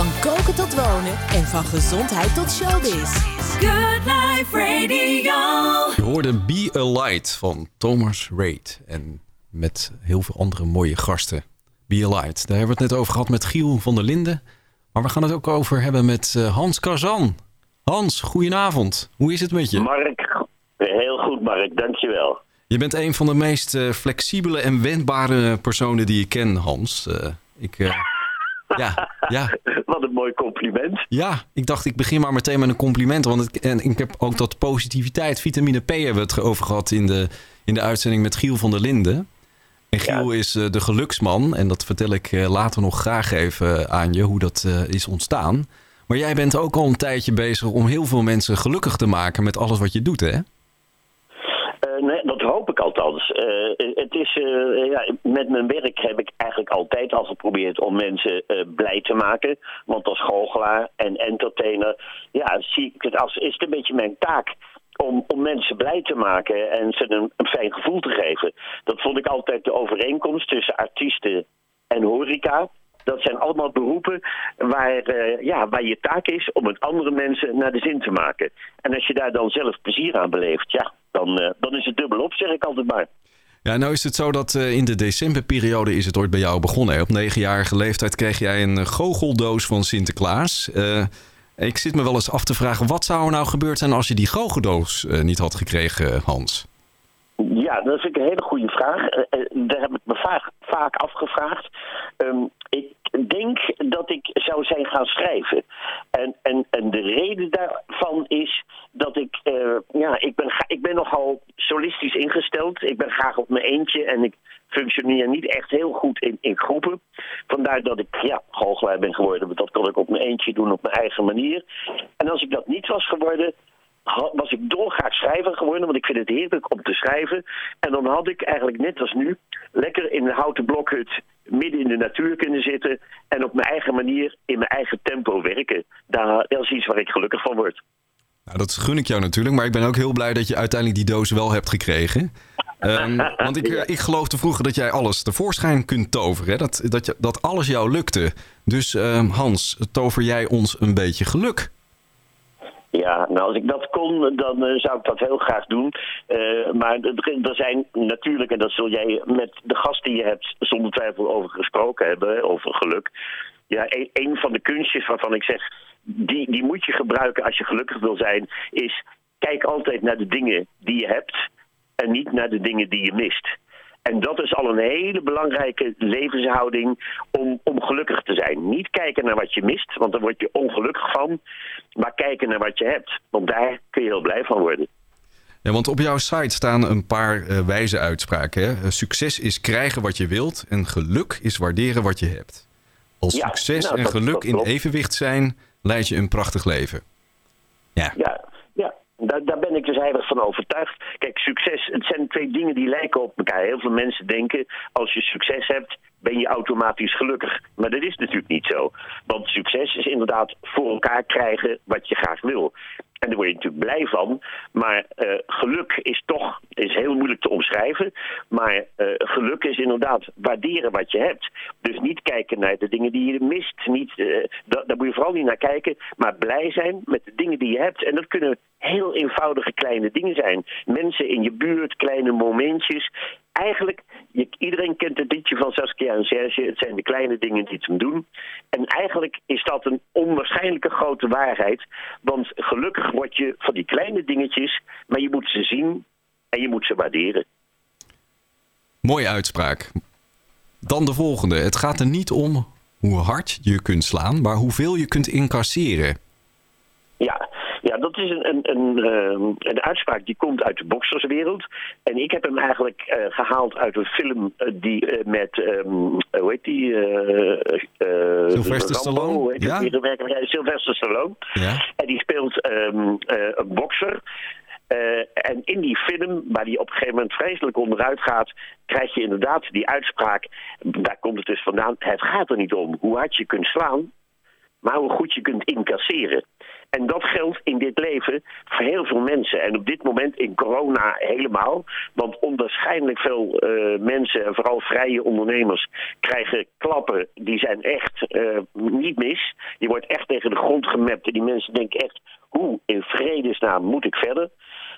Van koken tot wonen en van gezondheid tot showbiz. Good Life Radio. Je hoorde Be a Light van Thomas Reid. En met heel veel andere mooie gasten. Be a Light. Daar hebben we het net over gehad met Giel van der Linden. Maar we gaan het ook over hebben met eh, Hans Kazan. Hans, goedenavond. Hoe is het met je? Mark, heel goed Mark, dankjewel. Je bent een van de meest eh, flexibele en wendbare personen die ik ken, Hans. Eh, ik, eh, ja, ja, Wat een mooi compliment. ja, ik dacht ik begin maar meteen met een compliment. Want het, en ik heb ook dat positiviteit, vitamine P hebben we het over gehad in de, in de uitzending met Giel van der Linden. En Giel is eh, de geluksman en dat vertel ik eh, later nog graag even aan je hoe dat eh, is ontstaan. Maar jij bent ook al een tijdje bezig om heel veel mensen gelukkig te maken met alles wat je doet, hè? Eh, nee, dat hoop ik althans. Eh, het is, eh, ja, met mijn werk heb ik eigenlijk altijd al geprobeerd om mensen blij te maken. Want als goochelaar en entertainer ja, zie ik het als is het een beetje mijn taak. Om, om mensen blij te maken en ze een, fijn gevoel te geven. Dat vond ik altijd de overeenkomst tussen artiesten en horeca. Dat zijn allemaal beroepen waar, ja, waar je taak is om het andere mensen naar de zin te maken. En als je daar dan zelf plezier aan beleeft, ja, dan, eh, dan is het dubbelop, zeg ik altijd maar. Ja, nou is het zo dat eh, in de decemberperiode is het ooit bij jou begonnen. Hè? Op negenjarige leeftijd kreeg jij een eh, goocheldoos van Sinterklaas. Ik zit me wel eens af te vragen, wat zou er nou gebeurd zijn als je die goocheldoos niet had gekregen, Hans? Ja, dat vind ik een hele goede vraag. Daar heb ik me vaak, vaak afgevraagd. Ehm, ik denk dat ik zou zijn gaan schrijven. En, en, en de reden daarvan is dat ik, eh, ja, ik ben, ik ben nogal solistisch ingesteld. Ik ben graag op mijn eentje en ik functioneer niet echt heel goed in, in groepen. Vandaar dat ik, ja, ben geworden. Want dat kon ik op mijn eentje doen op mijn eigen manier. En als ik dat niet was geworden, was ik dolgraag schrijver geworden, want ik vind het heerlijk om te schrijven. En dan had ik eigenlijk net als nu lekker in een houten blokhut midden in de natuur kunnen zitten en op mijn eigen manier in mijn eigen tempo werken. Daar, dat is iets waar ik gelukkig van word. Nou, dat gun ik jou natuurlijk, maar ik ben ook heel blij dat je uiteindelijk die doos wel hebt gekregen. Ehm, want ik, eh, ik geloofde vroeger dat jij alles tevoorschijn kunt toveren. Hè? Dat, dat, je, dat alles jou lukte. Dus ehm, Hans, tover jij ons een beetje geluk? Ja, nou als ik dat kon, dan eh, zou ik dat heel graag doen. Eh, maar er zijn natuurlijk, en dat zul jij met de gast die je hebt zonder twijfel over gesproken hebben, over geluk. Ja, een, een van de kunstjes waarvan ik zeg, die, die moet je gebruiken als je gelukkig wil zijn, is kijk altijd naar de dingen die je hebt en niet naar de dingen die je mist. En dat is al een hele belangrijke levenshouding om, om gelukkig te zijn. Niet kijken naar wat je mist, want daar word je ongelukkig van. Maar kijken naar wat je hebt, want daar kun je heel blij van worden. Ja, want op jouw site staan een paar eh, wijze uitspraken. Hè? Eh, Succes is krijgen wat je wilt en geluk is waarderen wat je hebt. Als Ja, succes nou, en dat- geluk dat in evenwicht zijn, leid je een prachtig leven. Ja, Ja, ja. Daar, daar ben ik dus heilig van overtuigd. Kijk, succes, het zijn twee dingen die lijken op elkaar. Heel veel mensen denken, als je succes hebt, ben je automatisch gelukkig. Maar dat is natuurlijk niet zo. Want succes is inderdaad voor elkaar krijgen wat je graag wil. En daar word je natuurlijk blij van. Maar eh, geluk is toch is heel moeilijk te omschrijven. Maar eh, geluk is inderdaad waarderen wat je hebt. Dus niet kijken naar de dingen die je mist. Niet, da- daar moet je vooral niet naar kijken. Maar blij zijn met de dingen die je hebt. En dat kunnen heel eenvoudige kleine dingen zijn. Mensen in je buurt, kleine momentjes. Eigenlijk, je, iedereen kent het liedje van Saskia en Serge. Het zijn de kleine dingen die het doen. En eigenlijk is dat een onwaarschijnlijke grote waarheid. Want gelukkig word je van die kleine dingetjes, maar je moet ze zien en je moet ze waarderen. mooie uitspraak. Dan de volgende. Het gaat er niet om hoe hard je kunt slaan, maar hoeveel je kunt incasseren. Ja, dat is een, een, een, ehm, een uitspraak die komt uit de bokserswereld. En ik heb hem eigenlijk eh, gehaald uit een film eh, die eh, met, ehm, hoe heet die? Sylvester Stallone? Ja. Sylvester Stallone. Ja? En die speelt ehm, eh, een bokser. En in die film, waar die op een gegeven moment vreselijk onderuit gaat, krijg je inderdaad die uitspraak. Daar komt het dus vandaan. Het gaat er niet om hoe hard je kunt slaan, maar hoe goed je kunt incasseren. En dat geldt in dit leven voor heel veel mensen. En op dit moment in corona helemaal. Want onwaarschijnlijk veel uh, mensen, en vooral vrije ondernemers, krijgen klappen. Die zijn echt uh, niet mis. Je wordt echt tegen de grond gemapt. En die mensen denken echt, hoe in vredesnaam moet ik verder?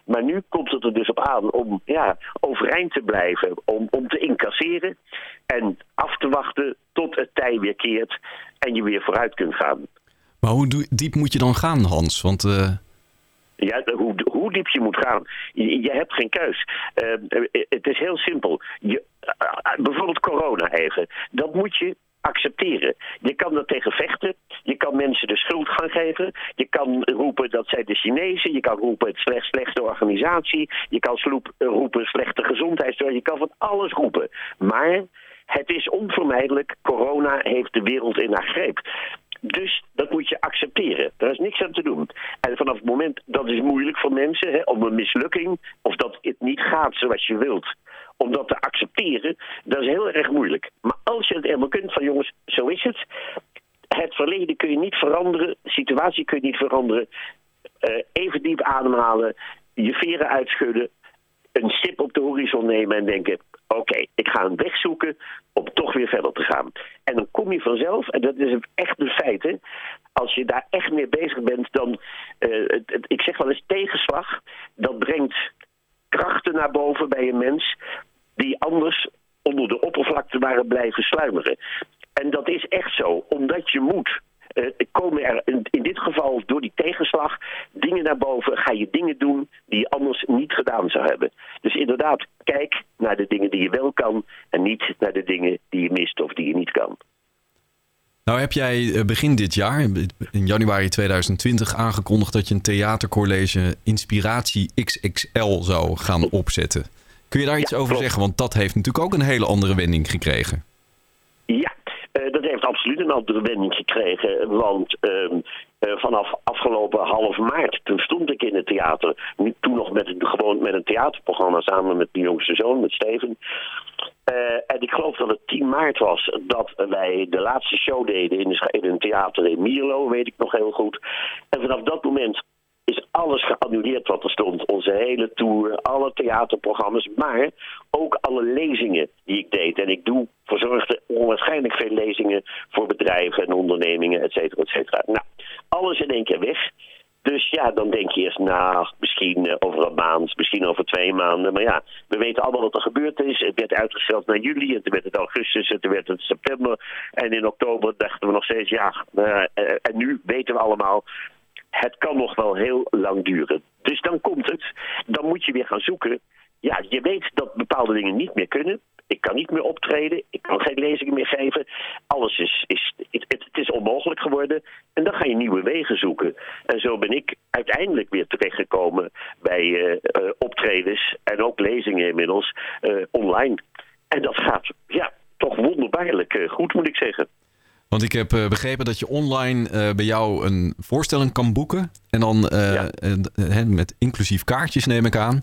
Maar nu komt het er dus op aan om ja, overeind te blijven, om, om te incasseren en af te wachten tot het tij weer keert en je weer vooruit kunt gaan. Maar hoe diep moet je dan gaan, Hans? Want... Uh... Ja, hoe, hoe diep je moet gaan. Je, hebt geen keus. Uh, het is heel simpel. Je, uh, bijvoorbeeld corona even. Dat moet je accepteren. Je kan er tegen vechten. Je kan mensen de schuld gaan geven. Je kan roepen dat zij de Chinezen. Je kan roepen het slecht, slechte organisatie. Je kan sloep, roepen slechte gezondheidszorg. Je kan van alles roepen. Maar het is onvermijdelijk. Corona heeft de wereld in haar greep. Dus dat moet je accepteren. Daar is niks aan te doen. En vanaf het moment, dat is moeilijk voor mensen, hè, om een mislukking, of dat het niet gaat zoals je wilt, om dat te accepteren, dat is heel erg moeilijk. Maar als je het helemaal kunt van jongens, zo is het. Het verleden kun je niet veranderen, de situatie kun je niet veranderen. Uh, even diep ademhalen, je veren uitschudden, een stip op de horizon nemen en denken: oké, ik ga een weg zoeken om toch weer verder te gaan. En dan kom je vanzelf, en dat is echt een feit, hè, als je daar echt mee bezig bent, dan, het, het, ik zeg wel eens tegenslag, dat brengt krachten naar boven bij een mens die anders onder de oppervlakte waren blijven sluimeren. En dat is echt zo, omdat je moet. Uh, komen er in, in, dit geval door die tegenslag dingen naar boven. Ga je dingen doen die je anders niet gedaan zou hebben. Dus inderdaad, kijk naar de dingen die je wel kan. En niet naar de dingen die je mist of die je niet kan. Nou heb jij eh, begin dit jaar, in januari 2020, aangekondigd dat je een theatercollege Inspiratie XXL zou gaan opzetten. Kun je daar iets over zeggen? Want dat heeft natuurlijk ook een hele andere wending gekregen. Ja, dat heeft absoluut een andere wending gekregen. Want uh, uh, vanaf afgelopen half maart, toen stond ik in het theater. Toen nog met, gewoon met een theaterprogramma samen met mijn jongste zoon, met Steven. Uh, en ik geloof dat het 10 maart was dat wij de laatste show deden in, een theater in Mierlo, weet ik nog heel goed. En vanaf dat moment alles geannuleerd wat er stond. Onze hele tour, alle theaterprogramma's, maar ook alle lezingen die ik deed. En ik doe, verzorgde onwaarschijnlijk veel lezingen voor bedrijven en ondernemingen, et cetera, et cetera. Nou, alles in één keer weg. Dus ja, dan denk je eerst, nou, misschien uh, over een maand, misschien over twee maanden. Maar ja, we weten allemaal wat er gebeurd is. Het werd uitgesteld naar juli, en toen werd het augustus, en toen werd het september. En in oktober dachten we nog steeds, ja, uh, en nu weten we allemaal, het kan nog wel heel lang duren. Dus dan komt het. Dan moet je weer gaan zoeken. Ja, je weet dat bepaalde dingen niet meer kunnen. Ik kan niet meer optreden. Ik kan geen lezingen meer geven. Alles is, is het, het, is onmogelijk geworden. En dan ga je nieuwe wegen zoeken. En zo ben ik uiteindelijk weer terechtgekomen bij uh, uh, optredens en ook lezingen inmiddels uh, online. En dat gaat, ja, toch wonderbaarlijk goed, moet ik zeggen. Want ik heb uh, begrepen dat je online uh, bij jou een voorstelling kan boeken. En dan uh, ja. met inclusief kaartjes neem ik aan.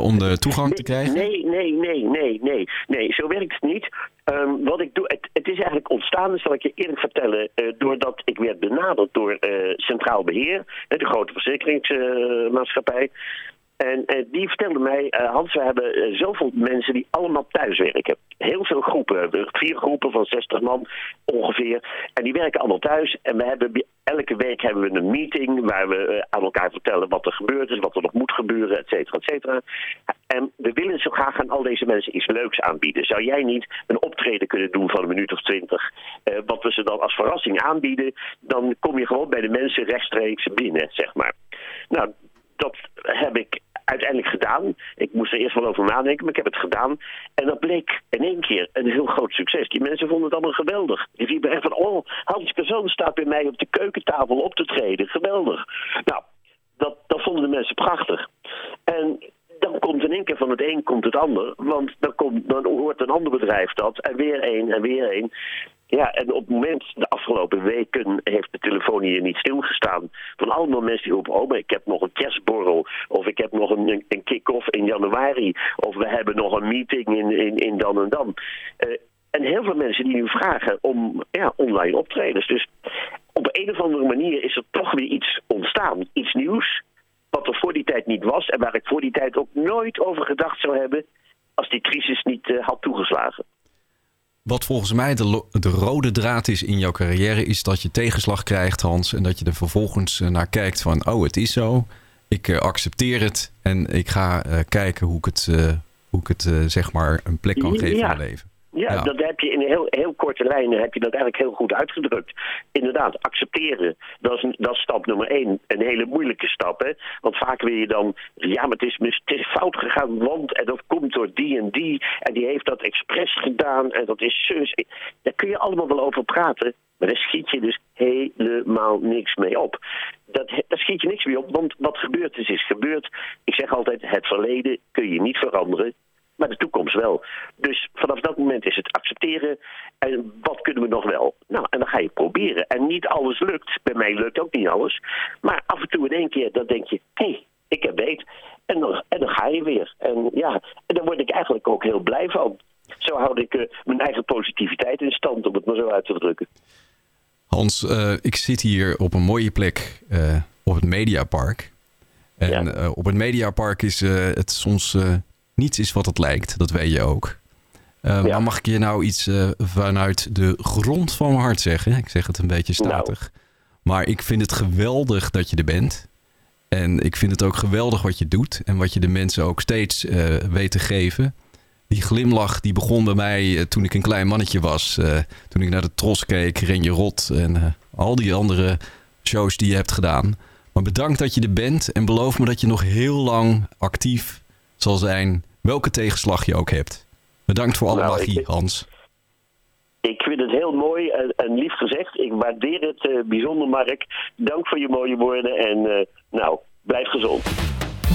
om de toegang nee, te krijgen. Nee, nee, nee, nee, nee. Nee, zo werkt het niet. Um, wat ik doe, het, het, is eigenlijk ontstaan, zal ik je eerlijk vertellen, doordat ik werd benaderd door Centraal Beheer, de grote verzekeringsmaatschappij. En uh, die vertelde mij, uh, Hans, we hebben uh, zoveel mensen die allemaal thuiswerken. Heel veel groepen, vier groepen van 60 man ongeveer. En die werken allemaal thuis. En we hebben elke week hebben we een meeting waar we aan elkaar vertellen wat er gebeurd is, wat er nog moet gebeuren, et cetera, et cetera. En we willen zo graag aan al deze mensen iets leuks aanbieden. Zou jij niet een optreden kunnen doen van een minuut of twintig, wat we ze dan als verrassing aanbieden? Dan kom je gewoon bij de mensen rechtstreeks binnen, zeg maar. Nou, dat heb ik uiteindelijk gedaan. Ik moest er eerst wel over nadenken, maar ik heb het gedaan. En dat bleek in één keer een heel groot succes. Die mensen vonden het allemaal geweldig. Die viepen echt van, oh, Hans Persoon staat bij mij op de keukentafel op te treden. Geweldig. Nou, dat, dat vonden de mensen prachtig. En dan komt in één keer van het een komt het ander. Want dan, komt, dan hoort een ander bedrijf dat. En weer één en weer één. Ja, en op het moment, de afgelopen weken, heeft de telefoon hier niet stilgestaan. Van allemaal mensen die roepen, oh, maar ik heb nog een kerstborrel. Of ik heb nog een, een kick-off in januari. Of we hebben nog een meeting in, in, in dan en dan. Uh, en heel veel mensen die nu vragen om ja, online optredens. Dus op een of andere manier is er toch weer iets ontstaan. Iets nieuws, wat er voor die tijd niet was en waar ik voor die tijd ook nooit over gedacht zou hebben als die crisis niet uh, had toegeslagen. Wat volgens mij de, de, rode draad is in jouw carrière, is dat je tegenslag krijgt, Hans. En dat je er vervolgens uh, naar kijkt van, oh, het is zo. Ik uh, accepteer het en ik ga kijken hoe ik het, hoe ik het zeg maar een plek kan geven ja. in mijn leven. Ja, dat heb je in heel, heel korte lijnen heb je dat eigenlijk heel goed uitgedrukt. Inderdaad, accepteren, dat is, dat is stap nummer één. Een hele moeilijke stap, hè. Want vaak wil je dan, ja, maar het is, het is fout gegaan, want en dat komt door die en die. En die heeft dat expres gedaan en dat is zus. Daar kun je allemaal wel over praten. Maar daar schiet je dus helemaal niks mee op. Dat, daar schiet je niks mee op, want wat gebeurd is, is gebeurd. Ik zeg altijd, het verleden kun je niet veranderen maar de toekomst wel. Dus vanaf dat moment is het accepteren. En wat kunnen we nog wel? Nou, en dan ga je proberen. En niet alles lukt. Bij mij lukt ook niet alles. Maar af en toe in één keer, dan denk je, hé, hey, ik heb beet. En dan, en dan ga je weer. En ja, en daar word ik eigenlijk ook heel blij van. Zo houd ik uh, mijn eigen positiviteit in stand, om het maar zo uit te drukken. Hans, uh, ik zit hier op een mooie plek uh, op het Mediapark. En ja. op het Mediapark is het soms niets is wat het lijkt. Dat weet je ook. Uh, ja. Mag ik je nou iets uh, vanuit de grond van mijn hart zeggen? Ik zeg het een beetje statig. Nou. Maar ik vind het geweldig dat je er bent. En ik vind het ook geweldig wat je doet. En wat je de mensen ook steeds uh, weet te geven. Die glimlach die begon bij mij toen ik een klein mannetje was. toen ik naar de Tros keek, Renje Rot en al die andere shows die je hebt gedaan. Maar bedankt dat je er bent. En beloof me dat je nog heel lang actief zal zijn welke tegenslag je ook hebt. Bedankt voor alle nou, magie, ik, Hans. Ik vind het heel mooi en, en lief gezegd. Ik waardeer het uh, bijzonder, Mark. Dank voor je mooie woorden en uh, nou, blijf gezond.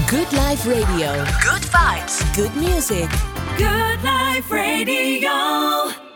Good Life Radio. Good vibes. Good music. Good Life Radio.